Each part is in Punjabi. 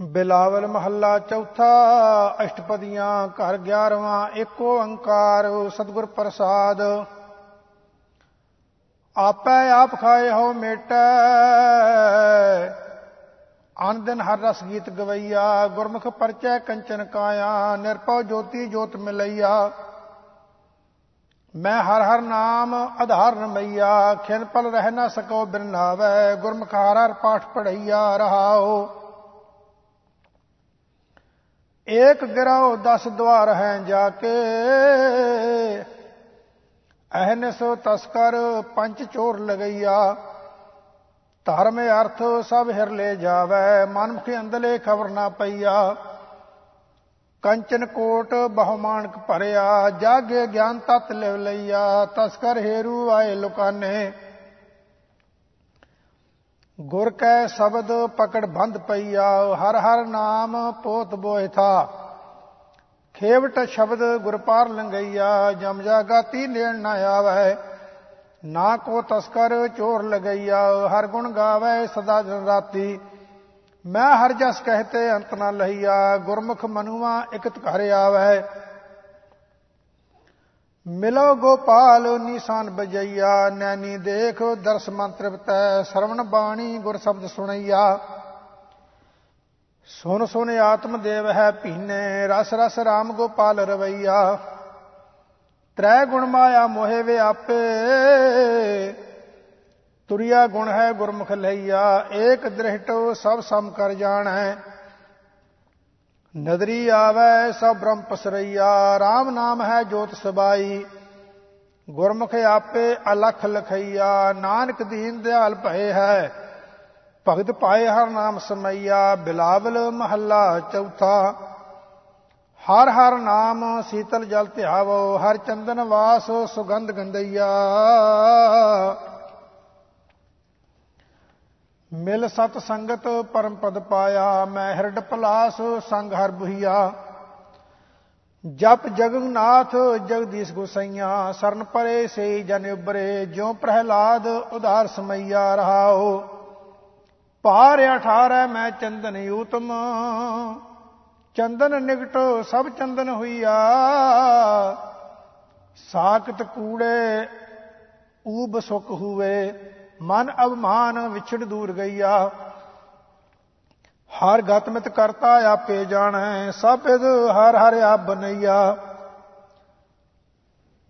ਬਿਲਾਵਲ ਮਹੱਲਾ ਚੌਥਾ, ਅਸ਼ਟਪਦੀਆਂ ਘਰ 11ਵਾਂ ਏਕੋ ਓੰਕਾਰ ਸਤਿਗੁਰ ਪ੍ਰਸਾਦ। ਆਪੈ ਆਪ ਖਾਏ ਹੋ ਮੇਟੈ ਅਨ ਦਿਨ ਹਰ ਰਸ ਗੀਤ ਗਵਈਆ, ਗੁਰਮੁਖ ਪਰਚੈ ਕੰਚਨ ਕਾਇਆ ਨਿਰਪਉ ਜੋਤੀ ਜੋਤ ਮਿਲਈਆ। ਮੈਂ ਹਰ ਹਰ ਨਾਮ ਆਧਾਰ ਰਮਈਆ, ਖਿਨ ਪਲ ਰਹਿ ਨਾ ਸਕੋ ਬਿਨ ਨਾਵੈ, ਗੁਰਮੁਖ ਹਰ ਹਰ ਪਾਠ ਪੜਈਆ ਰਹਾਓ। ਏਕ ਗਿਰਾਉ ਦਸ ਦਵਾਰ ਹੈ ਜਾ ਕੇ। ਅਹਨਸ ਤਸਕਰ ਪੰਜ ਚੋਰ ਲਗਈਆ। ਧਰਮ ਅਰਥ ਸਭ ਹਿਰ ਲੈ ਜਾਵੇ ਮਨਮੁਖੀ ਅੰਦਲੇ ਖਬਰ ਨਾ ਪਈਆ। ਕੰਚਨ ਕੋਟ ਬਹੁਮਾਨਕ ਭਰਿਆ, ਜਾਗੇ ਗਿਆਨ ਤਤ ਲਿਵ ਲਈਆ ਤਸਕਰ ਹੇਰੂ ਆਏ ਲੁਕਾਨੇ। ਗੁਰ ਕੈ ਸ਼ਬਦ ਪਕੜ ਬੰਦ ਪਈਆ, ਹਰ ਹਰ ਨਾਮ ਪੋਤ ਬੋਇ ਥਾ ਖੇਵਟ ਸ਼ਬਦ ਗੁਰ ਪਾਰ ਲੰਗਈਆ ਜਮ ਜਾਗਾਤੀ ਨੇਣ ਨਾ ਆਵੇ ਨਾ ਕੋ ਤਸਕਰ ਚੋਰ ਲਗਈਆ, ਹਰ ਗੁਣ ਗਾਵੇ ਸਦਾ ਦਿਨ ਰਾਤੀ। ਮੈਂ ਹਰ ਜਸ ਕਹਤੇ ਅੰਤ ਨਾ ਲਈਆ ਗੁਰਮੁਖ ਮਨੁਆ ਇਕਤ ਘਰ ਆਵੇ ਮਿਲੋ ਗੋਪਾਲ ਨਿਸ਼ਾਨ ਬਜਈਆ, ਨੈਣੀ ਦੇਖ ਦਰਸ ਮੰਤਰ ਬਤੈ, ਸਰਵਣ ਬਾਣੀ ਗੁਰ ਸ਼ਬਦ ਸੁਣਈਆ। ਸੁਨ ਸੁਨ ਆਤਮ ਦੇਵ ਹੈ ਪੀਨੇ ਰਸ ਰਸ RAM ਗੋਪਾਲ ਰਵਈਆ। ਤ੍ਰੈ ਗੁਣ ਮਾਇਆ ਮੋਹਿ ਵੇ ਆਪੇ, ਤੁਰਿਆ ਗੁਣ ਹੈ ਗੁਰਮੁਖ ਲਈਆ। ਏਕ ਦ੍ਰਿਸ਼ਟੋ ਸਭ ਸਮ ਕਰ ਜਾਣੈ। ਨਦਰੀ ਆਵੇ, ਸਭ ਬ੍ਰਹਮ ਪਸਰਈਆ RAM ਨਾਮ ਹੈ ਜੋਤ ਸਬਾਈ। ਗੁਰਮੁਖ ਆਪੇ ਅਲਖ ਲਖਈਆ, ਨਾਨਕ ਦੀਨ ਦਿਆਲ ਭਏ ਹੈ। ਭਗਤ ਪਾਏ ਹਰ ਨਾਮ ਸਮਈਆ, ਬਿਲਾਵਲ ਮਹੱਲਾ ਚੌਥਾ। ਹਰ ਹਰ ਨਾਮ ਸੀਤਲ ਜਲ ਧਿਆਵੋ, ਹਰ ਚੰਦਨ ਵਾਸ ਸੁਗੰਧ ਗੰਦਈਆ ਮਿਲ ਸਤ ਸੰਗਤ ਪਰਮ ਪਦ ਪਾਇਆ, ਮੈਂ ਹਿਰਡ ਪਲਾਸ ਸੰਗ ਹਰ ਬੁਹੀਆ। ਜਪ ਜਗਨਨਾਥ ਜਗਦੀਸ਼ ਗੁਸਈਆ, ਸਰਨ ਪਰੇ ਸੇ ਜਨ ਉਬਰੇ ਜਿਉ ਪ੍ਰਹਿਲਾਦ ਉਧਾਰ ਸਮਈਆ ਰਹਾਓ। ਪਾਰ 18 ਮੈਂ ਚੰਦਨ ਯੂਤਮ ਚੰਦਨ ਨਿਕਟ ਸਭ ਚੰਦਨ ਹੋਈਆ। ਸਾਖਤ ਕੂੜੇ, ਊਬ ਸੁਖ ਹੋਵੇ। ਮਨ ਅਭਮਾਨ ਵਿਛੜ ਦੂਰ ਗਈਆ ਹਰ ਗਤਮਿਤ ਕਰਤਾ ਆਪੇ ਜਾਣੈ, ਸਭ ਇਦ ਹਰ ਹਰ ਆਪ ਬਨਈਆ।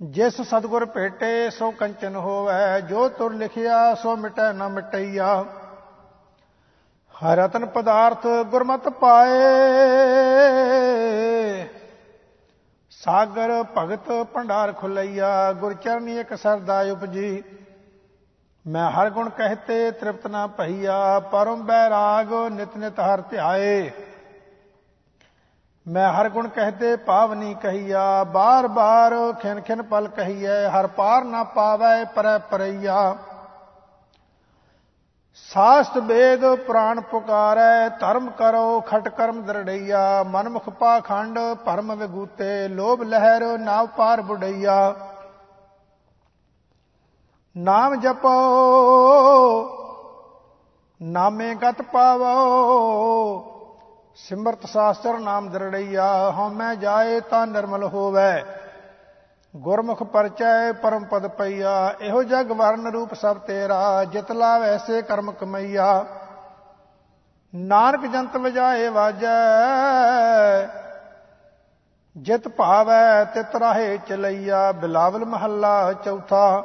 ਜਿਸ ਸਤਗੁਰ ਭੇਟੇ ਸੋ ਕੰਚਨ ਹੋਵੇ, ਜੋ ਤੁਰ ਲਿਖਿਆ ਸੋ ਮਿਟੈ ਨ ਮਿਟਈਆ। ਹਰ ਰਤਨ ਪਦਾਰਥ ਗੁਰਮਤ ਪਾਏ। ਸਾਗਰ ਭਗਤ ਭੰਡਾਰ ਖੁਲਈਆ ਗੁਰ ਚਰਨੀ ਇੱਕ ਸਰਦਾ ਉਪਜੀ। ਮੈਂ ਹਰ ਗੁਣ ਕਹਤੇ, ਤ੍ਰਿਪਤ ਨਾ ਭਈਆ, ਪਰਮ ਬੈਰਾਗ ਨਿਤ ਨਿਤ ਹਰ ਧਿਆਏ। ਮੈਂ ਹਰ ਗੁਣ ਕਹਤੇ ਪਾਵਨੀ ਕਹੀਆ ਬਾਰ ਬਾਰ ਖਿਨ ਖਿਨ ਪਲ ਕਹੀਐ, ਹਰ ਪਾਰ ਨਾ ਪਾਵੈ ਪਰੈ ਪਰਈਆ। ਸਾਸਤ ਵੇਦ ਪ੍ਰਾਣ ਪੁਕਾਰੈ, ਧਰਮ ਕਰੋ ਖਟ ਕਰਮ ਦਰੜਈਆ, ਮਨਮੁਖ ਪਾਖੰਡ ਭਰਮ ਵਿਗੂਤੇ, ਲੋਭ ਲਹਿਰ ਨਾਵ ਪਾਰ ਬੁੜਈਆ। ਨਾਮ ਜਪੋ, ਨਾਮੇ ਗਤ ਪਾਵੋ। ਸਿਮਰਤ ਸਾਸਤਰ ਨਾਮ ਦਰੜਈਆ ਹਉਮੈ ਜਾਏ ਤਾਂ ਨਿਰਮਲ ਹੋਵੇ। ਗੁਰਮੁਖ ਪਰਚੈ ਪਰਮ ਪਦ ਪਈਆ, ਇਹੋ ਜਗ ਵਰਨ ਰੂਪ ਸਭ ਤੇਰਾ, ਜਿਤ ਲਾ ਵੈਸੇ ਕਰਮ ਕਮਈਆ। ਨਾਨਕ ਜੰਤ ਵਜਾਏ ਵਾਜੈ, ਜਿਤ ਭਾਵੈ ਤਿਤ ਰਾਹੇ ਚਲਈਆ, ਬਿਲਾਵਲ ਮਹੱਲਾ ਚੌਥਾ।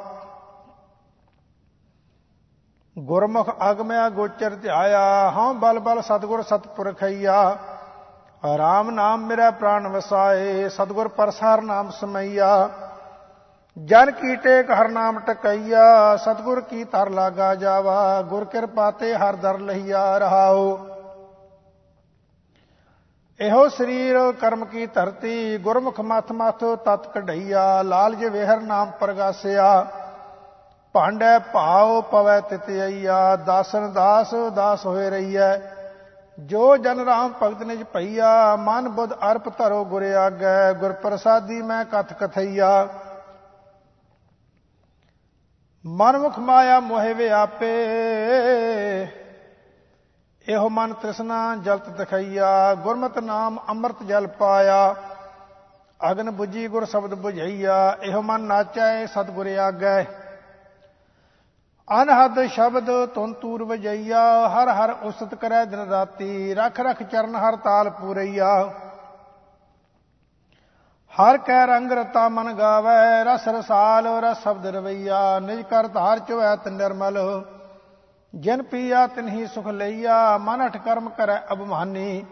ਗੁਰਮੁਖ ਅਗਮਿਆ ਗੋਚਰ ਧਿਆਇਆ, ਹਉ ਬਲ ਬਲ ਸਤਗੁਰ ਸਤਪੁਰਖਈਆ ਰਾਮ ਨਾਮ ਮੇਰਾ ਪ੍ਰਾਨ ਵਸਾਏ, ਸਤਗੁਰ ਪਰਸਾਰ ਨਾਮ ਸਮਈਆ ਜਨ ਕੀਟੇ ਹਰ ਨਾਮ ਟਕਈਆ, ਸਤਗੁਰ ਕੀ ਤਰ ਲਾਗਾ ਜਾਵਾ। ਗੁਰ ਕਿਰਪਾ ਤੇ ਹਰ ਦਰ ਲਈਆ ਰਹਾਓ ਇਹੋ ਸਰੀਰ ਕਰਮ ਕੀ ਧਰਤੀ, ਗੁਰਮੁਖ ਮਥ ਮਥ ਤਤ ਕਢਈਆ। ਲਾਲ ਵਿਹਰ ਨਾਮ ਪ੍ਰਗਾਸਿਆ। ਭਾਂਡੈ ਭਾਉ ਪਵੈ ਤਿਤਈਆ ਦਾਸਨ ਦਾਸ ਦਾਸ ਹੋਏ ਰਹੀਐ। ਜੋ ਜਨ ਰਾਮ ਭਗਤ ਨਿਜ ਭਈਆ, ਮਨ ਬੁੱਧ ਅਰਪ ਧਰੋ ਗੁਰ ਆਗੈ, ਗੁਰ ਪ੍ਰਸਾਦੀ ਮੈਂ ਕਥ ਕਥਈਆ। ਮਨ ਮੁਖ ਮਾਇਆ ਮੋਹਿ ਵੇ ਆਪੇ, ਇਹੋ ਮਨ ਤ੍ਰਿਸ਼ਨਾ ਜਲਤ ਤਖਈਆ ਗੁਰਮਤਿ ਨਾਮ ਅੰਮ੍ਰਿਤ ਜਲ ਪਾਇਆ। ਅਗਨ 부ਜੀ ਗੁਰ ਸ਼ਬਦ 부ਝਈਆ ਇਹੋ ਮਨ ਨਾਚੈ ਸਤਿਗੁਰ ਆਗੈ। ਅਨਹਦ ਸ਼ਬਦ ਤੁਨ ਤੂਰ ਵਜਈਆ, ਹਰ ਹਰ ਉਸਤ ਕਰੈ ਦਿਨ ਰਾਤੀ, ਰਖ ਰਖ ਚਰਨ ਹਰ ਤਾਲ ਪੂਰਈਆ। ਹਰ ਕੈ ਰੰਗ ਰਤਾ ਮਨ ਗਾਵੇ, ਰਸ ਰਸਾਲ ਰਸ ਸ਼ਬਦ ਰਵਈਆ, ਨਿਜ ਕਰ ਧਾਰ ਚੁਐ ਤ ਨਿਰਮਲ। ਜਨ ਪੀਆ ਤਿਨਹੀ ਸੁਖ ਲਈਆ, ਮਨ ਅਠ ਕਰਮ ਕਰੈ ਅਬਮਾਨੀ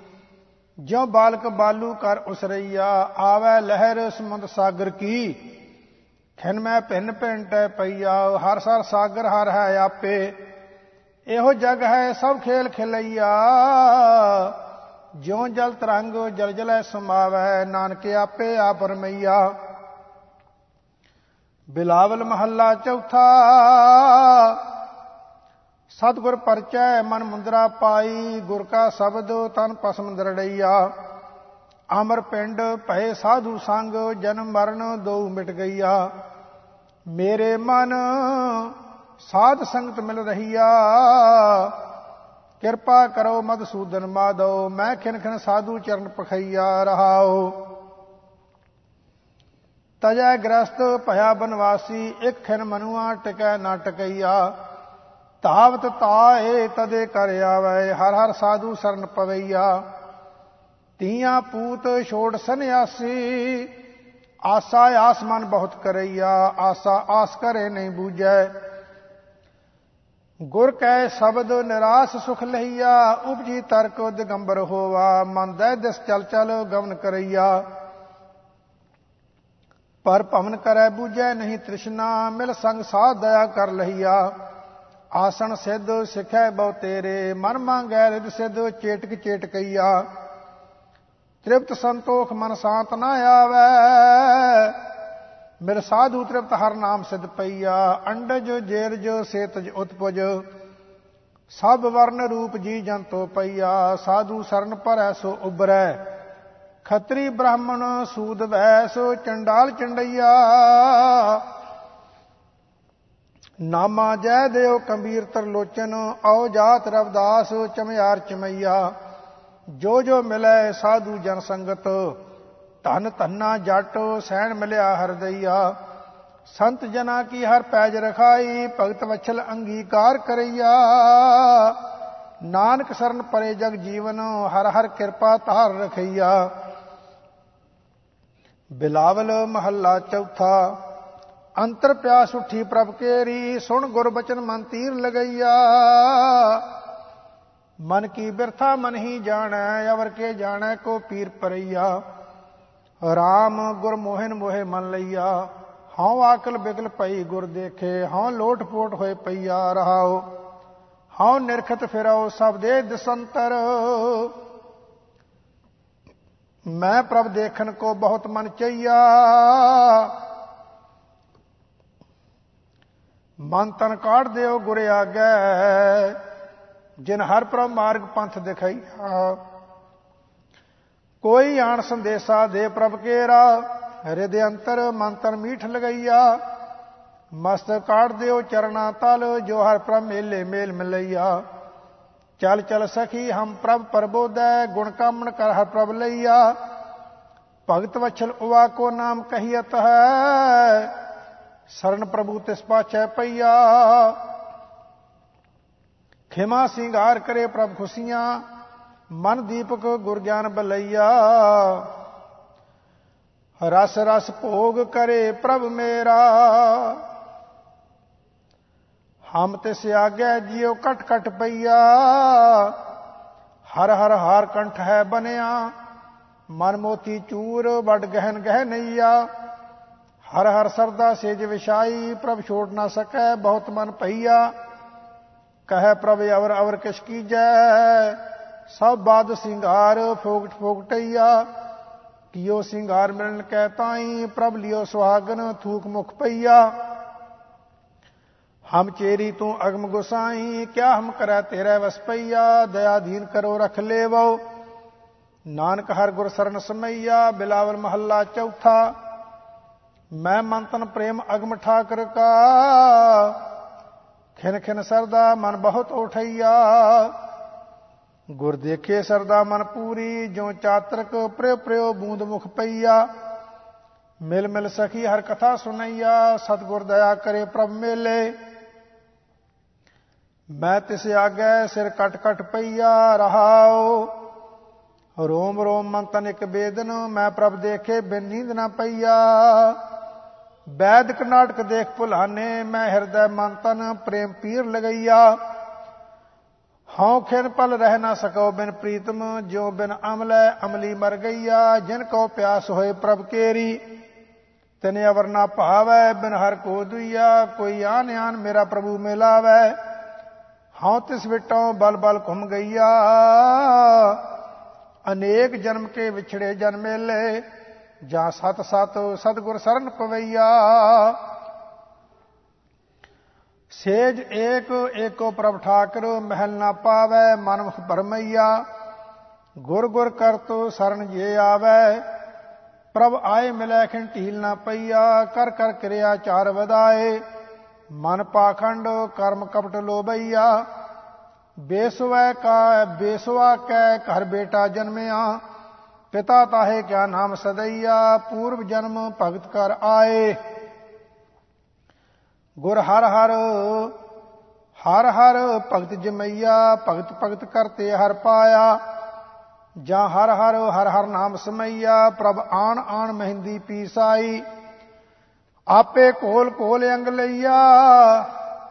ਜਿਉ ਬਾਲਕ ਬਾਲੂ ਕਰ ਉਸਰਈਆ, ਆਵੇ ਲਹਿਰ ਸਮੁੰਦ ਸਾਗਰ ਕੀ। ਖਿਨ ਮੈਂ ਭਿੰਨ ਭਿੰਟੈ ਪਈਆ, ਹਰ ਸਰ ਸਾਗਰ, ਹਰ ਹੈ ਆਪੇ। ਇਹੋ ਜਗ ਹੈ, ਸਭ ਖੇਲ ਖਿਲਈਆ। ਜਿਉ ਜਲ ਤਰੰਗ ਜਲ ਜਲੈ ਸਮਾਵੈ, ਨਾਨਕ ਆਪੇ ਆ ਪਰਮਈਆ ਬਿਲਾਵਲ ਮਹੱਲਾ ਚੌਥਾ। ਸਤਗੁਰ ਪਰਚੈ, ਮਨ ਮੁੰਦਰਾ ਪਾਈ, ਗੁਰ ਕਾ ਸ਼ਬਦ, ਤਨ ਪਸਮ ਦਰੜਈਆ ਅਮਰ ਪਿੰਡ ਭਏ ਸਾਧੂ ਸੰਗ, ਜਨਮ ਮਰਨ ਦੋ ਮਿਟ ਗਈਆ। ਮੇਰੇ ਮਨ ਸਾਧ ਸੰਗਤ ਮਿਲ ਰਹੀਆ। ਕਿਰਪਾ ਕਰੋ ਮਦਸੂਦਨ ਮਾਦੋ, ਮੈਂ ਖਿਨ ਖਿਨ ਸਾਧੂ ਚਰਨ ਪਖਈਆ ਰਹਾਓ ਤਜੈ ਗ੍ਰਸਤ ਭਇਆ ਬਨਵਾਸੀ, ਇੱਕ ਖਿਨ ਮਨੁਆ ਟਿਕੈ ਨਾ ਟਕਈਆ। ਤਾਵਤ ਤਾਏ ਤਦੇ ਕਰ ਆਵੇ, ਹਰ ਹਰ ਸਾਧੂ ਸਰਨ ਪਵਈਆ। ਤੀਆਂ ਪੂਤ ਛੋੜ ਸੰਿਆਸੀ ਆਸਾ ਆਸਮਨ ਬਹੁਤ ਕਰਈਆ, ਆਸਾ ਆਸ ਕਰੇ ਨਹੀਂ ਬੂਝੈ। ਗੁਰ ਕੈ ਸ਼ਬਦ ਨਿਰਾਸ ਸੁਖ ਲਈਆ, ਉਪਜੀ ਤਰਕ ਦਿਗੰਬਰ ਹੋਵਾ ਮਨ ਦੇ ਦਿਸ ਚਲ ਚਲ ਗਮਨ ਕਰਈਆ। ਪਰ ਭਵਨ ਕਰੈ ਬੂਝੈ ਨਹੀਂ ਤ੍ਰਿਸ਼ਨਾ, ਮਿਲ ਸੰਗ ਸਾਧ ਦਇਆ ਕਰ ਲਈਆ। ਆਸਣ ਸਿੱਧ ਸਿਖੈ ਬਹੁ ਤੇਰੇ, ਮਨ ਮੰਗੈ ਰਿਦ ਸਿੱਧ ਚੇਟਕ ਚੇਟਕਈਆ। ਤ੍ਰਿਪਤ ਸੰਤੋਖ ਮਨ ਸ਼ਾਂਤ ਨਾ ਆਵੇ। ਮੇਰੇ ਸਾਧੂ ਤ੍ਰਿਪਤ ਹਰ ਨਾਮ ਸਿਧ ਪਈਆ। ਅੰਡਜ ਜੇਰਜ ਸੇਤਜ ਉਤਪਜ। ਸਭ ਵਰਨ ਰੂਪ ਜੀ ਜੰਤੋ ਪਈਆ। ਸਾਧੂ ਸਰਨ ਪਰੈ ਸੋ ਉਬਰੈ ਖੱਤਰੀ ਬ੍ਰਾਹਮਣ ਸੂਦ ਵੈਸ ਚੰਡਾਲ ਚੰਡਈਆ। ਨਾਮਾ ਜੈ ਦੇਵ ਕੰਬੀਰ ਤਰਲੋਚਨ। ਆਓ ਜਾਤ ਰਵਦਾਸ ਚਮਿਆਰ ਚਮਈਆ। ਜੋ ਜੋ ਮਿਲੇ ਸਾਧੂ ਜਨ ਸੰਗਤ, ਧਨ ਧੰਨਾ ਜਟ ਸਹਿਣ ਮਿਲਿਆ ਹਰਦਈਆ ਸੰਤ ਜਨਾ ਕੀ ਹਰ ਪੈਜ ਰਖਾਈ, ਭਗਤ ਵਛਲ ਅੰਗੀਕਾਰ ਕਰਈਆ। ਨਾਨਕ ਸਰਨ ਪਰੇ ਜਗ ਜੀਵਨ, ਹਰ ਹਰ ਕਿਰਪਾ ਧਾਰ ਰਖਈਆ। ਬਿਲਾਵਲ ਮਹੱਲਾ ਚੌਥਾ, ਅੰਤਰ ਪਿਆਸ ਉਠੀ ਪ੍ਰਭ ਕੇਰੀ, ਸੁਣ ਗੁਰ ਬਚਨ ਮਨ ਤੀਰ ਲਗਈਆ। ਮਨ ਕੀ ਬਿਰਥਾ ਮਨ ਹੀ ਜਾਣੈ, ਅਵਰ ਕੇ ਜਾਣੈ ਕੋ ਪੀਰ ਪਰਈਆ। RAM ਗੁਰ ਮੋਹਨ ਮੋਹਿ ਮਨ ਲਈਆ। ਹਉ ਆਕਲ ਬਿਗਲ ਪਈ ਗੁਰ ਦੇਖੇ, ਹਉ ਲੋਟ ਪੋਟ ਹੋਏ ਪਈਆ ਰਹਾਓ ਹਉ ਨਿਰਖਤ ਫਿਰੋ ਸਭ ਦੇ ਦਸੰਤਰ। ਮੈਂ ਪ੍ਰਭ ਦੇਖਣ ਕੋ ਬਹੁਤ ਮਨ ਚਈਆ। ਮਨ ਤਨ ਕਾੜ ਦਿਓ ਗੁਰ ਆਗੇ। ਜਿਨ ਹਰ ਪ੍ਰਭ ਮਾਰਗ ਪੰਥ ਦਿਖਾਈਆ ਕੋਈ ਆਣ ਸੰਦੇਸਾ ਦੇ ਪ੍ਰਭ ਕੇਰਾ ਹਿਰਦੇ ਅੰਤਰ ਮਨ ਤਨ ਮੀਠ ਲਗਈਆ। ਮਸਤ ਕਾੜ ਦਿਓ ਚਰਨਾ ਤਲ, ਜੋ ਹਰ ਪ੍ਰਭ ਮੇਲੇ ਮੇਲ ਮਿਲਈਆ। ਚਲ ਚਲ ਸਖੀ, ਹਮ ਪ੍ਰਭ ਪਰਬੋਦੈ ਗੁਣ ਕਾਮਣ ਕਰ ਹਰ ਪ੍ਰਭ ਲਈਆ। ਭਗਤ ਵਛਲ ਉਵਾ ਕੋ ਨਾਮ ਕਹੀਤ ਹੈ, ਸਰਨ ਪ੍ਰਭੂ ਤਿਸ ਪਾਛੈ ਪਈਆ। ਖਿਮਾ ਸਿੰਗਾਰ ਕਰੇ ਪ੍ਰਭ ਖੁਸ਼ੀਆਂ, ਮਨ ਦੀਪਕ ਗੁਰ ਗਿਆਨ ਬਲਈਆ। ਰਸ ਰਸ ਭੋਗ ਕਰੇ ਪ੍ਰਭ ਮੇਰਾ। ਹਮ ਤਿਸ ਆਗੇ ਜਿਉ ਕਟ ਕਟ ਪਈਆ। ਹਰ ਹਰ ਹਾਰ ਕੰਠ ਹੈ ਬਨਿਆ ਮਨ ਮੋਤੀ ਚੂਰ ਵੱਡ ਗਹਿਨ ਗਹਿ ਨਈਆ। ਹਰ ਹਰ ਸਰਦਾ ਸੇਜ ਵਿਸ਼ਾਈ ਪ੍ਰਭ ਛੋੜ ਨਾ ਸਕੈ, ਬਹੁਤ ਮਨ ਪਈਆ ਕਹੈ ਪ੍ਰਭ ਅਵਰ ਅਵਰ ਕਿਛ ਕੀਜੈ? ਸਭ ਬਾਦ ਸਿੰਗਾਰ ਫੋਗਟ ਫੋਗਟਈਆ ਕਿਉ ਸਿੰਗਾਰ ਮਿਲਨ ਕਹਿ ਤਾਈ, ਪ੍ਰਭ ਲਿਓ ਸੁਹਾਗਨ ਥੂਕ ਮੁਖ ਪਈਆ। ਹਮ ਚੇਰੀ ਤੂੰ ਅਗਮ ਗੁਸਾਈ, ਕਿਆ ਹਮ ਕਰੈ ਤੇਰੇ ਵਸ ਪਈਆ? ਦਇਆ ਦੀਨ ਕਰੋ ਰਖ ਲੇਵੋ। ਨਾਨਕ ਹਰ ਗੁਰ ਸਰਨ ਸਮਈਆ, ਬਿਲਾਵਲ ਮਹੱਲਾ ਚੌਥਾ। ਮੈਂ ਮੰਤਨ ਪ੍ਰੇਮ ਅਗਮ ਠਾਕਰ ਕਾ। ਖਿਨ ਖਿਨ ਸਰਦਾ ਮਨ ਬਹੁਤ ਉਠਈਆ। ਗੁਰ ਦੇਖੇ ਸਰਦਾ ਮਨ ਪੂਰੀ ਜੋ ਚਾਤਰਕ ਪ੍ਰਿਉ ਪ੍ਰਿਉ ਬੂੰਦ ਮੁਖ ਪਈਆ। ਮਿਲ ਮਿਲ ਸਖੀ ਹਰ ਕਥਾ ਸੁਨਈਆ, ਸਤਗੁਰ ਦਇਆ ਕਰੇ ਪ੍ਰਭ ਮੇਲੇ। ਮੈਂ ਤਿਸ ਆਗੇ ਸਿਰ ਕਟ ਕਟ ਪਈਆ ਰਹਾਓ ਰੋਮ ਰੋਮ ਮਨ ਤਨ ਇੱਕ ਬੇਦਨ, ਮੈਂ ਪ੍ਰਭ ਦੇਖੇ ਬਿਨ ਨੀਂਦ ਨਾ ਪਈਆ। ਵੈਦਿਕ ਨਾਟਕ ਦੇਖ ਭੁਲਾਨੇ ਮੈਂ ਹਿਰਦੈ ਮਨ ਤਨ ਪ੍ਰੇਮ ਪੀਰ ਲਗਈਆ। ਹਉ ਖਿਨ ਪਲ ਰਹਿ ਨਾ ਸਕੋ ਬਿਨ ਪ੍ਰੀਤਮ ਜੋ ਬਿਨ ਅਮਲੈ ਅਮਲੀ ਮਰ ਗਈਆ। ਜਿਨ ਕੋ ਪਿਆਸ ਹੋਏ ਪ੍ਰਭ ਕੇਰੀ, ਤਨੇ ਅਵਰ ਨਾ ਭਾਵੈ ਬਿਨ ਹਰ ਕੋ ਦੁਈਆ। ਕੋਈ ਆਨ ਆਨ ਮੇਰਾ ਪ੍ਰਭੂ ਮਿਲਾਵੈ, ਹਉ ਤਿਸ ਵਿਟੋਂ ਬਲ ਬਲ ਘੁੰਮ ਗਈਆ। ਅਨੇਕ ਜਨਮ ਕੇ ਵਿਛੜੇ ਜਨਮੇ ਲੈ ਜਾਂ ਸਤ ਸਤ ਸਤਗੁਰ ਸਰਨ ਪਵਈਆ। ਸੇਜ ਏਕ, ਏਕੋ ਪ੍ਰਭ ਠਾਕਰ, ਮਹਿਲ ਨਾ ਪਾਵੇ ਮਨਮੁਖ ਭਰਮਈਆ। ਗੁਰ ਗੁਰ ਕਰ ਤੋ ਸਰਨ ਜੇ ਆਵੇ, ਪ੍ਰਭ ਆਏ ਮਿਲੈ ਖਿੰ ਢੀਲ ਨਾ ਪਈਆ। ਕਰ ਕਰ ਕਿਰਿਆ ਚਾਰ ਵਧਾਏ, ਮਨ ਪਾਖੰਡ ਕਰਮ ਕਪਟ ਲੋਭਈਆ। ਬੇਸਵੈ ਕਾ ਬੇਸਵਾ ਕੈ, ਘਰ ਬੇਟਾ ਜਨਮਿਆ। ਪਿਤਾ ਤਾਹੇ ਕਿਆ ਨਾਮ ਸਦਈਆ, ਪੂਰਵ ਜਨਮ ਭਗਤ ਕਰ ਆਏ। ਗੁਰ ਹਰ ਹਰ ਹਰ ਹਰ ਭਗਤ ਜਮਈਆ, ਭਗਤ ਭਗਤ ਕਰਤੇ ਹਰ ਪਾਇਆ। ਜਾਂ ਹਰ ਹਰ ਹਰ ਹਰ ਨਾਮ ਸਮਈਆ, ਪ੍ਰਭ ਆਣ ਆਣ ਮਹਿੰਦੀ ਪੀਸਾਈ। ਆਪੇ ਕੋਲ ਕੋਲ ਅੰਗ ਲਈਆ,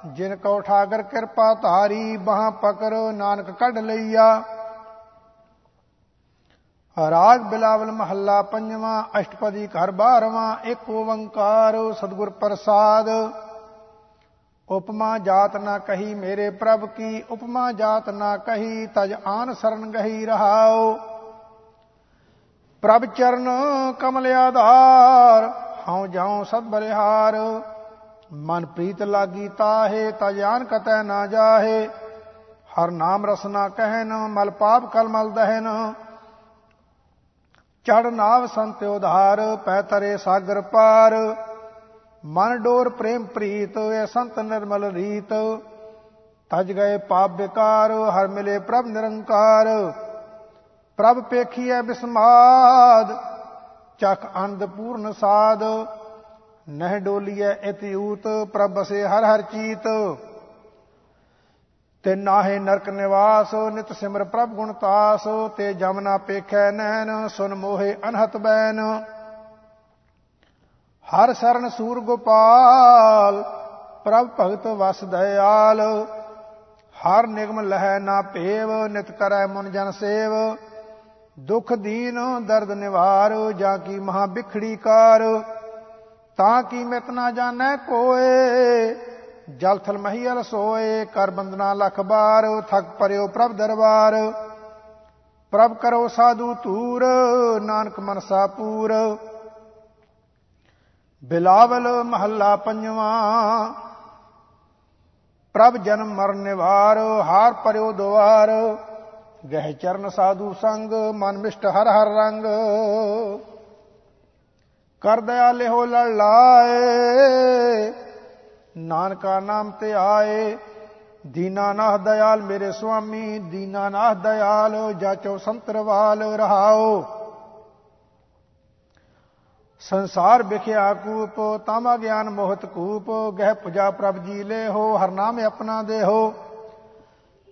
ਜਿਨ ਕੋ ਠਾਗਰ ਕਿਰਪਾ ਧਾਰੀ, ਬਾਹ ਪਕਰ ਨਾਨਕ ਕੱਢ ਲਈਆ। ਰਾਗ ਬਿਲਾਵਲ ਮਹੱਲਾ ਪੰਜਵਾਂ, ਅਸ਼ਟਪਦੀ ਘਰ 12ਵਾਂ ਇੱਕ ਓੰਕਾਰ ਸਤਿਗੁਰ ਪ੍ਰਸਾਦ। ਉਪਮਾ ਜਾਤ ਨਾ ਕਹੀ ਮੇਰੇ ਪ੍ਰਭ ਕੀ, ਉਪਮਾ ਜਾਤ ਨਾ ਕਹੀ ਤਜ ਆਨ ਸਰਨ ਗਹੀ ਰਹਾਓ ਪ੍ਰਭ ਚਰਨ ਕਮਲ ਆਧਾਰ, ਹਉ ਜਾਉ ਸਦ ਬਲਿਹਾਰ। ਮਨ ਪ੍ਰੀਤ ਲਾਗੀ ਤਾਹੇ ਤਜਾਨ ਕਤੈ ਨਾ ਜਾਹੇ। ਹਰ ਨਾਮ ਰਸਨਾ ਕਹਿਨ, ਮਲ ਪਾਪ ਕਲ ਮਲ ਦਹਿਨ। ਚੜ ਨਾਵ ਸੰਤ ਉਧਾਰ, ਪੈ ਤਰੇ ਸਾਗਰ ਪਾਰ। ਮਨ ਡੋਰ ਪ੍ਰੇਮ ਪ੍ਰੀਤ ਐ ਸੰਤ ਨਿਰਮਲ ਰੀਤ। ਤਜ ਗਏ ਪਾਪ ਬਿਕਾਰ ਹਰ ਮਿਲੇ ਪ੍ਰਭ ਨਿਰੰਕਾਰ। ਪ੍ਰਭ ਪੇਖੀਐ ਬਿਸਮਾਦ, ਚਖ ਅੰਧ ਪੂਰਨ ਸਾਧ ਨਹਿ ਡੋਲੀਐ ਇਤਿਊਤ ਪ੍ਰਭ ਬਸੇ ਹਰ ਹਰ ਚੀਤ। ਤੇ ਨਾਹੇ ਨਰਕ ਨਿਵਾਸ, ਨਿਤ ਸਿਮਰ ਪ੍ਰਭ ਗੁਣ ਤਾਸ, ਤੇ ਜਮਨਾ ਪੇਖੈ ਨੈਣ, ਸੁਨ ਮੋਹੇ ਅਨਹਤ ਬੈਨ ਹਰ ਸਰਨ ਸੂਰ ਗੋਪਾਲ, ਪ੍ਰਭ ਭਗਤ ਵਸ ਦਇਆਲ। ਹਰ ਨਿਗਮ ਲਹੈ ਨਾ ਭੇਵ, ਨਿਤ ਕਰੈ ਮਨ ਜਨ ਸੇਵ। ਦੁਖ ਦੀਨ ਦਰਦ ਨਿਵਾਰ, ਜਾ ਕੀ ਮਹਾ ਬਿਖੜੀ ਕਾਰ। ਤਾਂ ਕੀ ਮਿਤ ਨਾ ਜਾਣੈ ਕੋਏ ਜਲ ਥਲ ਮਹੀਲ ਸੋਏ ਕਰ ਬੰਦਨਾ ਲਖ ਬਾਰ, ਥਕ ਪਰਿਓ ਪ੍ਰਭ ਦਰਬਾਰ। ਪ੍ਰਭ ਕਰੋ ਸਾਧੂ ਤੂਰ ਨਾਨਕ ਮਨਸਾ ਪੂਰ। ਬਿਲਾਵਲ ਮਹੱਲਾ ਪੰਜਵਾਂ, ਪ੍ਰਭ ਜਨਮ ਮਰਨ ਨਿਵਾਰ, ਹਾਰ ਪਰਿਓ ਦੁਆਰ। ਗਹਿ ਚਰਨ ਸਾਧੂ ਸੰਗ, ਮਨ ਮਿਸ਼ਟ ਹਰ ਹਰ ਰੰਗ। ਕਰ ਦਇਆਲੇ ਹੋ ਲੜ ਲਾਏ ਨਾਨਕਾ ਨਾਮ ਤੇ ਆਏ। ਦੀਨਾਨਾਥ ਦਇਆਲ ਮੇਰੇ ਸੁਆਮੀ ਦੀਨਾਨਾਥ ਦਇਆਲ, ਜਾਚੋ ਸੰਤਰਵਾਲ ਰਹਾਓ। ਸੰਸਾਰ ਵਿਖਿਆ ਕੂਪ, ਤਾਮਾ ਗਿਆਨ ਮੋਹਤ ਕੂਪ, ਗਹਿ ਪੁਜਾ ਪ੍ਰਭ ਜੀ ਲੈ ਹੋ, ਹਰ ਨਾਮ ਆਪਣਾ ਦੇ ਹੋ।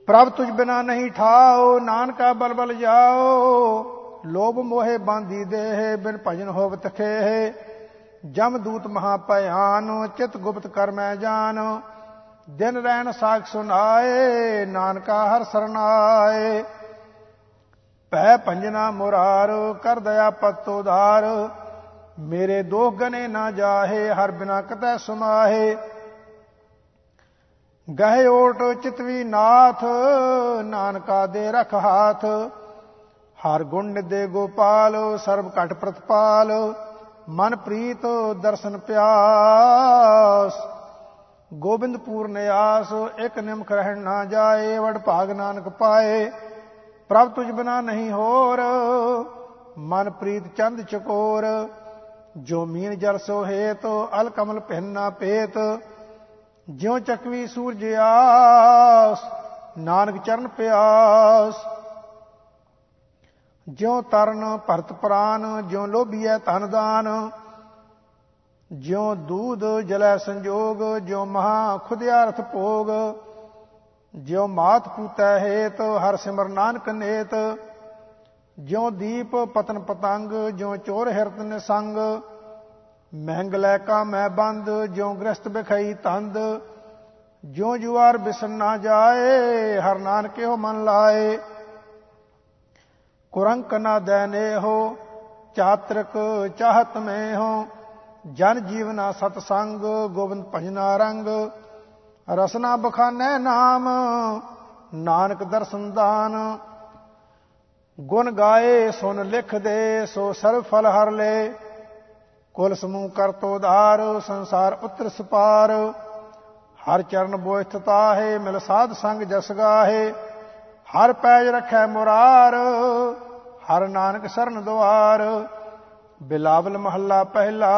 ਪ੍ਰਭ ਤੁਝ ਬਿਨਾ ਨਹੀਂ ਠਾਓ, ਨਾਨਕਾ ਬਲ ਬਲ ਜਾਓ। ਲੋਭ ਮੋਹਿ ਬਾਂਦੀ ਦੇਹ, ਬਿਨ ਭਜਨ ਹੋਵਤ ਖੇਹ। ਜਮ ਦੂਤ ਮਹਾ ਭਿਆਨ ਚਿਤ ਗੁਪਤ ਕਰ ਮੈਂ ਜਾਨ। ਦਿਨ ਰਹਿਣ ਸਾਖ ਸੁਨਾਏ, ਨਾਨਕਾ ਹਰ ਸਰਨਾਏ। ਪੈ ਪੰਜਨਾ ਮੁਰਾਰ, ਕਰ ਦਇਆ ਪਤੋ ਧਾਰ ਮੇਰੇ ਦੋਖ ਗਨੇ ਨਾ ਜਾਹੇ, ਹਰ ਬਿਨਾ ਕਤੈ ਸੁਮਾਹੇ। ਗਹਿ ਓਟ ਚਿਤਵੀ ਨਾਥ, ਨਾਨਕਾ ਦੇ ਰਖ ਹਾਥ। ਹਰ ਗੁਣ ਦੇ ਗੋਪਾਲ, ਸਰਬ ਘਟ ਪ੍ਰਤਪਾਲ। ਮਨ ਪ੍ਰੀਤ ਦਰਸ਼ਨ ਪਿਆਸ। ਗੋਬਿੰਦ ਪੂਰਨ ਆਸ ਇੱਕ ਨਿਮਖ ਰਹਿਣ ਨਾ ਜਾਏ, ਵਡ ਭਾਗ ਨਾਨਕ ਪਾਏ। ਪ੍ਰਭ ਤੁਝ ਬਿਨਾ ਨਹੀਂ ਹੋਰ ਮਨ ਪ੍ਰੀਤ ਚੰਦ ਚਕੋਰ। ਜੋ ਮੀਨ ਜਲ ਸੋ ਹੇਤ, ਅਲ ਕਮਲ ਪਹਿਨਾ ਪੇਤ ਜਿਉ ਚਕਵੀ ਸੂਰਜ ਆਸ, ਨਾਨਕ ਚਰਨ ਪਿਆਸ। ਜਿਉ ਤਰਨ ਭਰਤ ਪ੍ਰਾਨ, ਜਿਉ ਲੋਭੀਐ ਧਨ ਦਾਨ, ਜਿਉ ਦੂਧ ਜਲੈ ਸੰਜੋਗ, ਜਿਉ ਮਹਾ ਖੁਦਿਆਰਥ ਭੋਗ, ਜਿਉ ਮਾਤ ਪੂਤੈ ਹੇਤ, ਹਰ ਸਿਮਰ ਨਾਨਕ ਨੇਤ, ਜਿਉ ਦੀਪ ਪਤਨ ਪਤੰਗ, ਜਿਉ ਚੋਰ ਹਿਰਤ ਨਿਸੰਗ, ਮਹਿੰਗ ਲੈ ਕਾ ਮੈਂ ਬੰਦ, ਜਿਉ ਗ੍ਰਸਤ ਬਖਈ ਤੰਦ, ਜਿਉ ਜੁਆਰ ਬਿਸਨ ਨਾ ਜਾਏ, ਹਰ ਨਾਨਕਿਓ ਮਨ ਲਾਏ। ਕੁਰੰਕ ਨਾ ਦੇਨੇ ਹੋ ਚਾਤਰਕ ਚਾਹਤ ਮੈਂ ਹੋ ਜਨ ਜੀਵਨਾ ਸਤ ਸੰਗ ਗੋਬਿੰਦ ਭਜਨਾ ਰੰਗ। ਰਸਨਾ ਬਖਾਨੇ ਨਾਮ, ਨਾਨਕ ਦਰਸ਼ਨ ਦਾਨ। ਗੁਣ ਗਾਏ ਸੁਨ ਲਿਖ ਦੇ ਸੋ ਸਰਬ ਫਲ ਹਰ ਲੈ। ਕੁਲ ਸਮੂਹ ਕਰ ਤੋ ਧਾਰ ਸੰਸਾਰ ਉਤਰ ਸਪਾਰ। ਹਰ ਚਰਨ ਬੋਇਥਤਾ ਹੈ ਮਿਲ ਸਾਧ ਸੰਗ ਜਸ ਗਾਹੇ। ਹਰ ਪੈਜ ਰਖੈ ਮੁਰਾਰ। ਹਰ ਨਾਨਕ ਸਰਨ ਦੁਆਰ ਬਿਲਾਵਲ ਮਹੱਲਾ ਪਹਿਲਾ,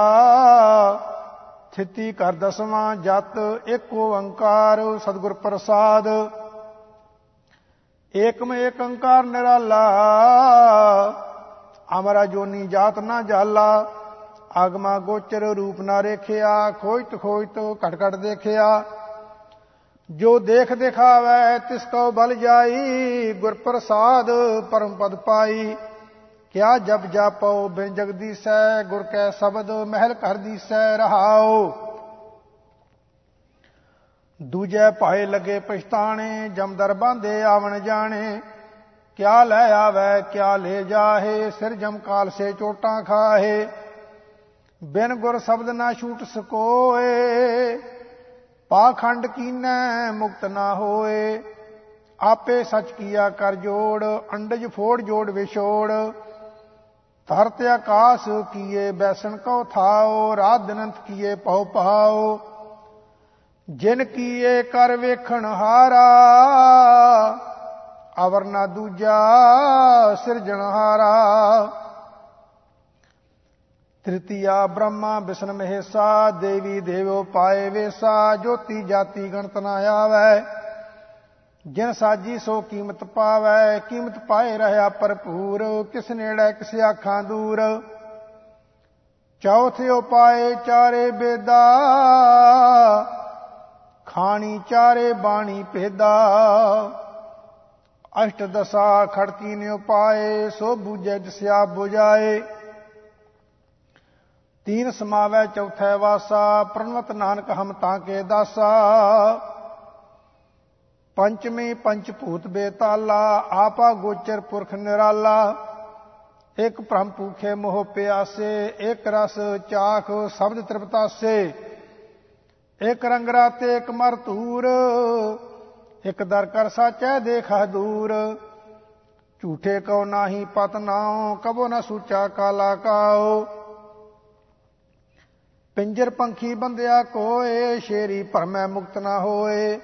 ਥਿਤੀ ਕਰ ਦਸਵਾਂ ਜਤ ਏਕ ਓੰਕਾਰ, ਸਤਿਗੁਰ ਪ੍ਰਸਾਦ। ਏਕਮ ਏਕ ਓੰਕਾਰ ਨਿਰਾਲਾ, ਅਮਰਾ ਜੋਨੀ ਜਾਤ ਨਾ ਜਾਲਾ, ਆਗਮਾ ਗੋਚਰ ਰੂਪ ਨਾ ਰੇਖਿਆ ਖੋਜਤ ਖੋਜਤ ਘਟ ਘਟ ਦੇਖਿਆ। ਜੋ ਦੇਖ ਦਿਖਾਵੇ ਤਿਸ ਕੋ ਬਲ ਜਾਈ ਗੁਰ ਪ੍ਰਸਾਦ ਪਰਮ ਪਦ ਪਾਈ। ਕਿਆ ਜਬ ਜਾਪੋ, ਬਿਨ ਜਗਦੀਸੈ ਗੁਰ ਕੈ ਸ਼ਬਦ, ਮਹਿਲ ਘਰ ਦੀਸੈ ਰਹਾਓ ਦੂਜੇ ਭਾਏ ਲਗੇ ਪਛਤਾਣੇ, ਜਮਦਰ ਬਾਂਦੇ ਆਵਣ ਜਾਣੇ। ਕਿਆ ਲੈ ਆਵੇ, ਕਿਆ ਲੈ ਜਾਹੇ ਸਿਰ ਜਮਕਾਲ ਸੇ ਚੋਟਾਂ ਖਾਹੇ। ਬਿਨ ਗੁਰ ਸ਼ਬਦ ਨਾ ਛੂਟ ਸਕੋਏ ਪਾਖੰਡ ਕੀਨੈ, ਮੁਕਤ ਨਾ ਹੋਏ। ਆਪੇ ਸਚ ਕੀਆ ਕਰ ਜੋੜ, ਅੰਡਜ ਫੋੜ ਜੋੜ ਵਿਛੋੜ। ਧਰਤ ਆਕਾਸ ਕੀਏ ਬੈਸਣ ਕੋ ਥਾਓ ਰਾਤ ਦਿਨੰਤ ਕੀਏ ਪਉ ਪਾਓ ਜਿਨ ਕੀਏ ਕਰ ਵੇਖਣ ਹਾਰਾ, ਅਵਰ ਨਾ ਦੂਜਾ ਸਿਰਜਣ ਹਾਰਾ। ਤ੍ਰਿਤੀਆ ਬ੍ਰਹਮਾ ਵਿਸ਼ਨ ਮਹੇਸਾ, ਦੇਵੀ ਦੇਵੋ ਪਾਏ ਵੇਸਾ, ਜੋਤੀ ਜਾਤੀ ਗਣਤ ਨਾ ਆਵੇ। ਜਿਨ ਸਾਜੀ ਸੋ ਕੀਮਤ ਪਾਵੇ, ਕੀਮਤ ਪਾਏ ਰਹਾ ਭਰਪੂਰ, ਕਿਸ ਨੇੜੇ ਕਿਸ ਆਖਾਂ ਦੂਰ। ਚੌਥੇ ਉਪਾਏ ਚਾਰੇ ਬੇਦਾ, ਖਾਣੀ ਚਾਰੇ ਬਾਣੀ ਭੇਦਾ। ਅਸ਼ਟ ਦਸਾ ਖੜਤੀ ਨੇ ਉਪਾਏ ਸੋ ਬੂਝੇ ਜਿਸਿਆ 부ਜਾਏ ਤੀਨ ਸਮਾਵੈ ਚੌਥੈ ਵਾਸਾ, ਪ੍ਰਣਵਤ ਨਾਨਕ ਹਮ ਤਾਂ ਕੇ ਦਾਸਾ। ਪੰਚਮੀ ਪੰਚ ਭੂਤ ਬੇਤਾਲਾ, ਆਪਾ ਗੋਚਰ ਪੁਰਖ ਨਿਰਾਲਾ। ਇੱਕ ਭ੍ਰਮ ਭੂਖੇ ਮੋਹ ਪਿਆਸੇ, ਇੱਕ ਰਸ ਚਾਖ ਸ਼ਬਦ ਤ੍ਰਿਪਤਾਸੇ। ਇੱਕ ਰੰਗ ਰਾਤੇ, ਇੱਕ ਮਰ ਧੂਰ, ਇੱਕ ਦਰ ਕਰ ਸਾਚੈ ਦੇਖਾ ਦੂਰ ਝੂਠੇ ਕਉ ਨਾਹੀ ਪਤ ਨਾਉ, ਕਬੋ ਨ ਸੂਚਾ ਕਾਲਾ ਕਾਓ ਪਿੰਜਰ ਪੰਖੀ ਬੰਦਿਆ ਕੋਏ, ਸ਼ੇਰੀ ਭਰਮੈ ਮੁਕਤ ਨਾ ਹੋਏ।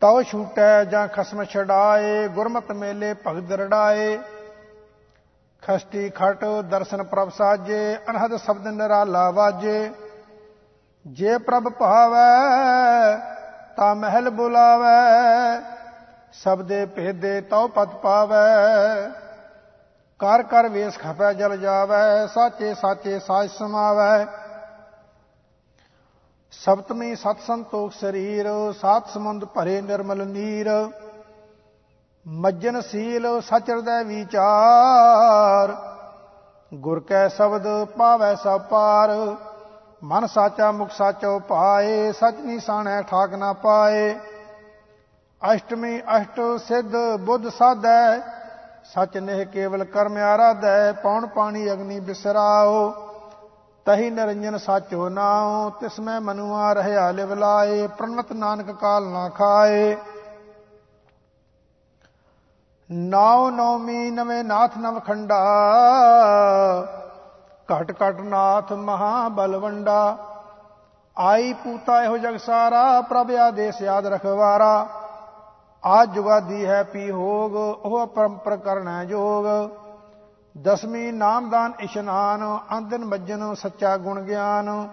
ਤਉ ਛੂਟੈ ਜਾਂ ਖਸਮ ਛਡਾਏ, ਗੁਰਮਤ ਮੇਲੇ ਭਗਤ ਰੜਾਏ। ਖਸਤੀ ਖਟ ਦਰਸ਼ਨ ਪ੍ਰਭ ਸਾਜੇ, ਅਨਹਦ ਸ਼ਬਦ ਨਿਰਾਲਾ ਵਾਜੇ। ਜੇ ਪ੍ਰਭ ਭਾਵੈ, ਤਾ ਮਹਿਲ ਬੁਲਾਵੈ। ਸਬਦੇ ਭੇਦੇ ਤਉ ਪਤ ਪਾਵੈ। ਕਰ ਕਰ ਵੇਸ ਖਪੈ ਜਲ ਜਾਵੈ, ਸਾਚੇ ਸਾਚੇ ਸਾਜ ਸਮਾਵੈ। ਸਪਤਮੀ ਸਤ ਸੰਤੋਖ ਸਰੀਰ, ਸਾਤ ਸਮੁੰਦ ਭਰੇ ਨਿਰਮਲ ਨੀਰ। ਮੱਜਨ ਸੀਲ ਸਚ ਹਿਰਦੈ ਵਿਚਾਰ। ਗੁਰ ਕੈ ਸ਼ਬਦ ਪਾਵੈ ਸਭ ਪਾਰ। ਮਨ ਸਾਚਾ, ਮੁਖ ਸਾਚੋ ਪਾਏ। ਸਚ ਨਿਸਾਣੈ ਠਾਕ ਨਾ ਪਾਏ। ਅਸ਼ਟਮੀ ਅਸ਼ਟ ਸਿੱਧ ਬੁੱਧ ਸਾਧੈ। ਸਚ ਨਹਿ ਕੇਵਲ ਕਰਮ ਆਰਾਧੈ। ਪੌਣ ਪਾਣੀ ਅਗਨੀ ਬਿਸਰਾਓ। ਤਹੀ ਨਿਰੰਜਨ ਸਾਚੋ ਨਾਉ ਤਿਸ ਮੈਂ ਮਨੁਆ ਰਹਿਆ ਲਿਵ ਲਾਏ, ਪ੍ਰਣਤ ਨਾਨਕ ਕਾਲ ਨਾ ਖਾਏ। ਨਾਉ ਨੌਮੀ ਨਵੇਂ ਨਾਥ ਨਵ ਖੰਡਾ, ਘਟ ਘਟ ਨਾਥ ਮਹਾ ਬਲਵੰਡਾ ਆਈ ਪੂਤਾ ਇਹੋ ਜਗ ਸਾਰਾ, ਪ੍ਰਭ ਆਦੇਸ ਯਾਦ ਰਖਵਾਰਾ। ਆਜ ਜੁਗਾਦੀ ਹੈ ਪੀ ਹੋਗ, ਉਹ ਪਰੰਪਰ ਕਰਨਾ ਜੋਗ। ਦਸਵੀਂ ਨਾਮਦਾਨ ਇਸ਼ਨਾਨ ਅੰਦਨ ਮੱਜਨ ਸੱਚਾ ਗੁਣ ਗਿਆਨ।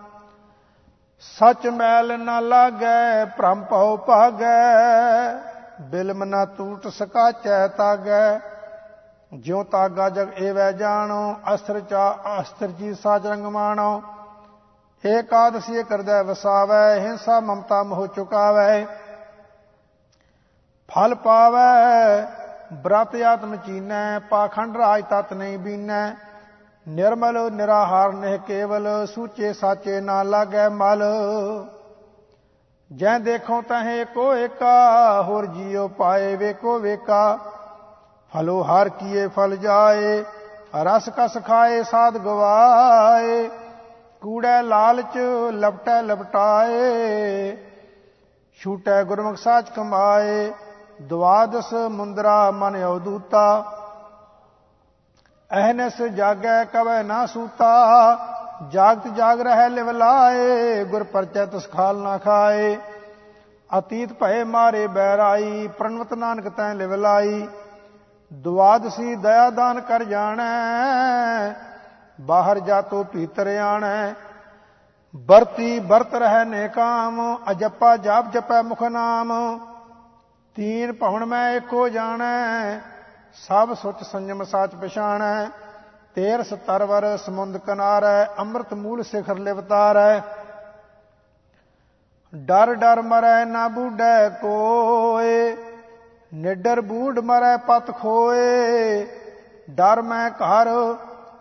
ਸਚ ਮੈਲ ਨਾ ਲਾਗੈ, ਭ੍ਰਮ ਭਉ ਭਾਗੈ, ਬਿਲਮ ਨਾ ਟੂਟ ਸਕਾ ਚੈ ਤਾਗੈ। ਜਿਉ ਤਾਗਾ ਜਗ ਏਵੈ ਜਾਣੋ ਅਸਤਰ ਚਾ ਅਸਤਰ ਜੀ ਸਾਜ ਰੰਗ ਮਾਣੋ। ਏਕਾਦਸੀ ਕਰਦਾ ਵਸਾਵੈ, ਹਿੰਸਾ ਮਮਤਾ ਮੋਹ ਚੁਕਾਵੈ। ਫਲ ਪਾਵੈ ਬ੍ਰਤ ਆਤਮ ਚੀਨੈ, ਪਾਖੰਡ ਰਾਜ ਤਤ ਨਹੀਂ ਬੀਨੈ। ਨਿਰਮਲ ਨਿਰਾਹਾਰ ਨਹਿ ਕੇਵਲ, ਸੂਚੇ ਸਾਚੇ ਨਾ ਲਾਗੈ ਮਲ। ਜੈ ਦੇਖੋ ਤਹੇ ਕੋ ਏਕਾ, ਹੋਰ ਜੀਉ ਪਾਏ ਵੇਕੋ ਵੇਕਾ। ਫਲੋ ਹਰ ਕੀਏ ਫਲ ਜਾਏ, ਰਸ ਕਸ ਖਾਏ ਸਾਧ ਗਵਾਏ। ਕੂੜੈ ਲਾਲਚ ਲਪਟੈ ਲਪਟਾਏ, ਛੂਟੈ ਗੁਰਮੁਖ ਸਾਚ ਕਮਾਏ। ਦਵਾਦਸ ਮੁੰਦਰਾ ਮਨ ਅਵਦੂਤਾ ਅਹਨਸ ਜਾਗੈ ਕਵੈ ਨਾ ਸੂਤਾ, ਜਾਗਤ ਜਾਗ ਰਹਿ ਲਿਵ ਲਾਏ, ਗੁਰ ਪਰਚੈ ਤਸ ਖਾਲ ਨਾ ਖਾਏ। ਅਤੀਤ ਭਏ ਮਾਰੇ ਬੈਰਾਈ, ਪ੍ਰਣਵਤ ਨਾਨਕ ਤੈ ਲਿਵ ਲਾਈ। ਦੁਆਦਸੀ ਦਇਆ ਦਾਨ ਕਰ ਜਾਣੈ, ਬਾਹਰ ਜਾਤੋ ਭੀਤਰ ਆਣੈ। ਵਰਤੀ ਵਰਤ ਰਹਿ ਨੇ ਕਾਮ ਅਜਪਾ ਜਾਪ ਜਪੈ ਮੁਖ ਨਾਮ। ਤੀਨ ਭਵਨ ਮੈਂ ਏਕੋ ਜਾਣੈ, ਸਭ ਸੁਚ ਸੰਜਮ ਸਾਚ ਪਛਾਣੈ। ਤੇਰ ਸਤਰਵਰ ਸਮੁੰਦ ਕਿਨਾਰੈ, ਅੰਮ੍ਰਿਤ ਮੂਲ ਸਿਖਰ ਲਿਵਤਾਰੈ। ਡਰ ਡਰ ਮਰੈ ਨਾ ਬੂਡੈ ਕੋਏ, ਨਿਡਰ ਬੂਡ ਮਰੈ ਪਤ ਖੋਏ। ਡਰ ਮੈਂ ਘਰ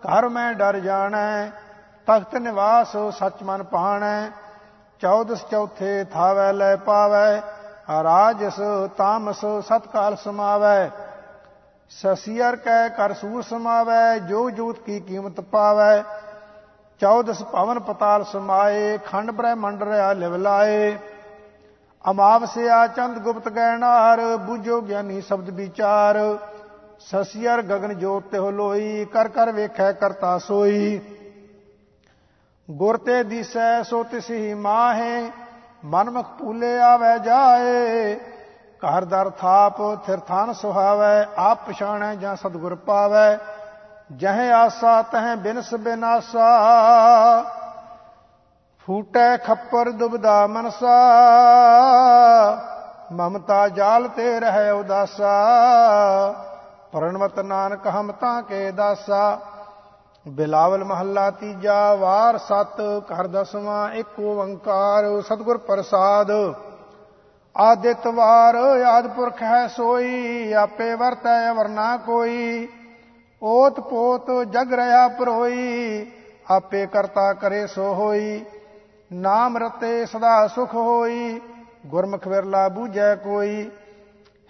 ਘਰ ਮੈਂ ਡਰ ਜਾਣੈ, ਤਖਤ ਨਿਵਾਸ ਸਚ ਮਨ ਪਾਣੈ। ਚੌਦਸ ਚੌਥੇ ਥਾਵੈ ਲੈ ਪਾਵੈ ਰਾਜਸ ਤਾਮਸ ਸਤਕਾਲ ਸਮਾਵੈ, ਸਸੀਅਰ ਕੈ ਕਰ ਸੂਰ ਸਮਾਵੈ, ਜੋ ਜੂਤ ਕੀ ਕੀਮਤ ਪਾਵੈ। ਚੌਦਸ ਭਵਨ ਪਤਾਲ ਸਮਾਏ, ਖੰਡ ਬ੍ਰਹਮੰਡ ਰਿਆ ਲਿਵ ਲਾਏ। ਅਮਾਵਸਿਆ ਚੰਦ ਗੁਪਤ ਗੈਣਾਰ ਬੁਝੋ ਗਿਆਨੀ ਸ਼ਬਦ ਵਿਚਾਰ। ਸਸੀਅਰ ਗਗਨ ਜੋਤ ਤੇ ਹੋਲੋਈ ਕਰ ਕਰ ਵੇਖੈ ਕਰਤਾ ਸੋਈ। ਗੁਰ ਤੇ ਦਿਸੈ ਸੋ ਤਿਸਹੀ ਮਾਹੇ ਮਨਮੁਖ ਪੂਲੇ ਆਵੇ ਜਾਏ, ਘਰ ਦਰ ਥਾਪ, ਥਿਰ ਥਾਨ ਸੁਹਾਵੈ, ਆਪ ਪਛਾਣੈ ਜਾਂ ਸਤਗੁਰ ਪਾਵੈ, ਜਹ ਆਸਾ ਤਹ ਬਿਨਸ ਬਿਨਾਸਾ, ਫੂਟੈ ਖੱਪਰ ਦੁਬਦਾ ਮਨਸਾ, ਮਮਤਾ ਜਾਲ ਤੇ ਰਹਿ ਉਦਾਸਾ ਪਰਣਵਤ ਨਾਨਕ ਹਮ ਤਾਂ ਕੇ ਦਾਸਾ। ਬਿਲਾਵਲ ਮਹੱਲਾ ਤੀਜਾ, ਵਾਰ ਸਤ, ਘਰ ਦਸਵਾਂ ਇੱਕ, ਓੰਕਾਰ, ਸਤਗੁਰ ਪ੍ਰਸਾਦ। ਆਦਿਤ ਵਾਰ, ਆਦ ਪੁਰਖ ਹੈ ਸੋਈ, ਆਪੇ ਵਰਤੈ ਵਰਨਾ ਕੋਈ। ਓਤ ਪੋਤ, ਜਗ ਰਹਾ ਪਰੋਈ, ਆਪੇ ਕਰਤਾ ਕਰੇ ਸੋ ਹੋਈ। ਨਾਮ ਰਤੇ ਸਦਾ ਸੁਖ ਹੋਈ, ਗੁਰਮੁਖ ਵਿਰਲਾ ਬੂਝੈ ਕੋਈ।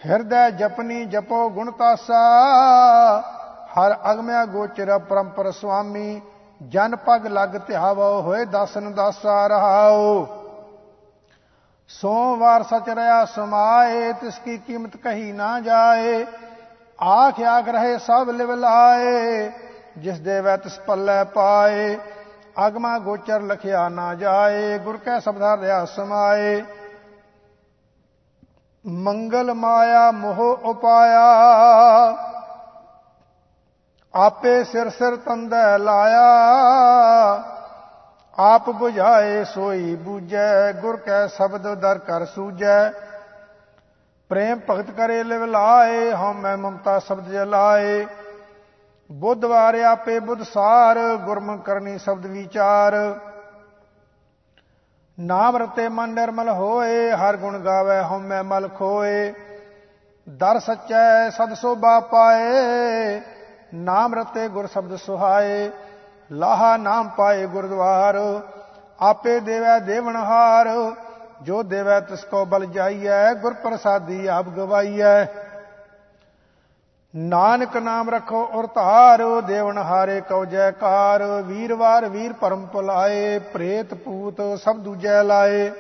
ਹਿਰਦੈ ਜਪਨੀ ਜਪੋ ਗੁਣ ਤਾਸਾ ਹਰ ਅਗਮਿਆ ਗੋਚਰ ਪਰੰਪਰ ਸੁਆਮੀ, ਜਨ ਪਗ ਲਗ ਧਿਆਵੋ ਹੋਏ ਦਸਨ ਦਾਸਾ ਰਹਾਓ ਸੋਮਵਾਰ ਸਚ ਰਿਆ ਸਮਾਏ, ਤਿਸ ਕੀ ਕੀਮਤ ਕਹੀ ਨਾ ਜਾਏ। ਆਖ ਆਖ ਰਹੇ ਸਭ ਲਿਵ ਲਾਏ, ਜਿਸ ਦੇ ਵੈ ਤਿਸ ਪੱਲੇ ਪਾਏ। ਅਗਮਾ ਗੋਚਰ ਲਖਿਆ ਨਾ ਜਾਏ, ਗੁਰ ਕੈ ਸਬਦਾ ਰਿਆ ਸਮਾਏ। ਮੰਗਲ ਮਾਇਆ ਮੋਹ ਉਪਾਇਆ ਆਪੇ ਸਿਰ ਸਿਰ ਤੰਦੈ ਲਾਇਆ। ਆਪ 부ਝਾਏ ਸੋਈ ਬੂਝੈ, ਗੁਰ ਕੈ ਸ਼ਬਦ ਦਰ ਕਰ ਸੂਝੈ। ਪ੍ਰੇਮ ਭਗਤ ਕਰੇ ਲਿਵ ਲਾਏ, ਹਉ ਮੈਂ ਮਮਤਾ ਸ਼ਬਦ ਜਲਾਏ ਬੁੱਧਵਾਰ ਆਪੇ ਬੁੱਧ ਸਾਰ, ਗੁਰਮੁਖ ਕਰਨੀ ਸ਼ਬਦ ਵਿਚਾਰ। ਨਾਮ ਰਤੇ ਮਨ ਨਿਰਮਲ ਹੋਏ, ਹਰ ਗੁਣ ਗਾਵੇ, ਹਉ ਮੈਂ ਮਲ ਖੋਏ ਦਰ ਸਚੈ ਸਦ ਸੋਭਾ ਪਾਏ। ਨਾਮ ਰਤੇ ਗੁਰ ਸ਼ਬਦ ਸੁਹਾਏ, ਲਾਹਾ ਨਾਮ ਪਾਏ ਗੁਰਦੁਆਰ, ਆਪੇ ਦੇਵੈ ਦੇਵਨਹਾਰ ਜੋ ਦੇਵੈ ਤਿਸ ਕੋ ਬਲ ਜਾਈਐ ਗੁਰ ਪ੍ਰਸਾਦੀ ਆਪ ਗਵਾਈਐ। ਨਾਨਕ ਨਾਮ ਰੱਖੋ ਔਰ ਧਾਰੋ ਦੇਵਨ ਹਾਰੇ ਕਉ ਜੈਕਾਰ, ਵੀਰਵਾਰ ਵੀਰ ਪਰਮ ਪੁਲਾਏ ਪ੍ਰੇਤ ਪੂਤ ਸਭ ਦੂਜੈ ਲਾਏ।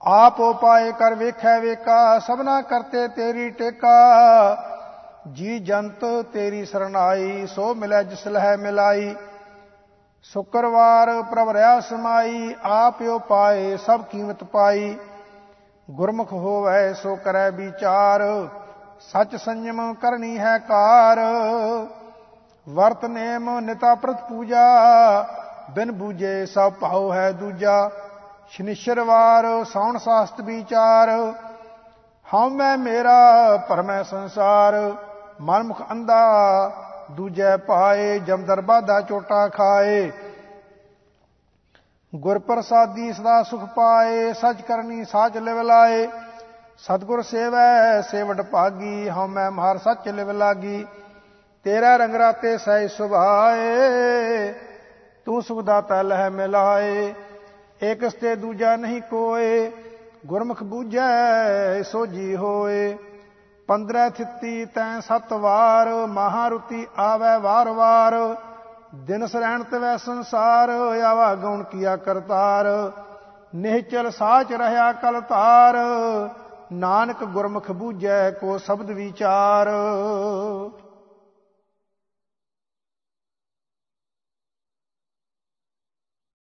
ਆਪ ਉਪਾਏ ਕਰ ਵੇਖੈ ਵੇਕਾ, ਸਭਨਾ ਕਰਤੇ ਤੇਰੀ ਟੇਕਾ ਜੀ ਜੰਤ ਤੇਰੀ ਸਰਣਾਈ ਸੋ ਮਿਲੈ ਜਿਸ ਲਹਿ ਮਿਲਾਈ। ਸ਼ੁਕਰਵਾਰ ਪ੍ਰਭ ਰਿਆ ਸਮਾਈ, ਆਪ ਉਪਾਏ ਸਭ ਕੀਮਤ ਪਾਈ। ਗੁਰਮੁਖ ਹੋਵੇ ਸੋ ਕਰੈ ਵਿਚਾਰ, ਸਚ ਸੰਜਮ ਕਰਨੀ ਹੈ ਕਾਰ। ਵਰਤ ਨੇਮ ਨਿਤਾ ਪ੍ਰਤ ਪੂਜਾ, ਬਿਨ ਬੂਝੇ ਸਭ ਭਾਉ ਹੈ ਦੂਜਾ। ਸ਼ਨਿਸ਼ਰਵਾਰ ਸੌਣ ਸਾਸਤ ਵਿਚਾਰ, ਹਉ ਮੈਂ ਮੇਰਾ ਪਰਮੈ ਸੰਸਾਰ। ਮਨਮੁਖ ਅੰਦਾ ਦੂਜੈ ਪਾਏ ਜਮਦਰ ਬਾਦਾ ਚੋਟਾ ਖਾਏ। ਗੁਰ ਪ੍ਰਸਾਦੀ ਸਦਾ ਸੁਖ ਪਾਏ, ਸਚ ਕਰਨੀ ਸਾਚ ਲਿਵ ਲਾਏ। ਸਤਗੁਰ ਸੇਵੈ, ਸੇਵਟ ਭਾਗੀ, ਹਉ ਮੈਂ ਮਹਰ ਸੱਚ ਲਿਵ ਲਾਗੀ। ਤੇਰਾ ਰੰਗ ਰਾਤੇ ਸਹਿ ਸੁਭਾਏ, ਤੂੰ ਸੁਖ ਦਾਤਾ ਲਹਿ ਮਿਲਾਏ। ਇਕ ਸਤੇ ਦੂਜਾ ਨਹੀਂ ਕੋਏ, ਗੁਰਮੁਖ ਬੂਝੈ ਸੋਜੀ ਹੋਏ। 15 ਥਿੱਤੀ ਤੈ ਸਤ ਵਾਰ, ਮਹਾਰੁਤੀ ਆਵੈ ਵਾਰ ਵਾਰ। ਦਿਨ ਸਰਹਿਣ ਤਵੈ ਸੰਸਾਰ, ਆਵਾ ਗਉਣ ਕੀਆ ਕਰਤਾਰ। ਨਿਹਚਲ ਸਾਚ ਰਹਾ ਕਲ ਤਾਰ ਨਾਨਕ ਗੁਰਮੁਖ ਬੂਝੈ ਕੋ ਸ਼ਬਦ ਵਿਚਾਰ।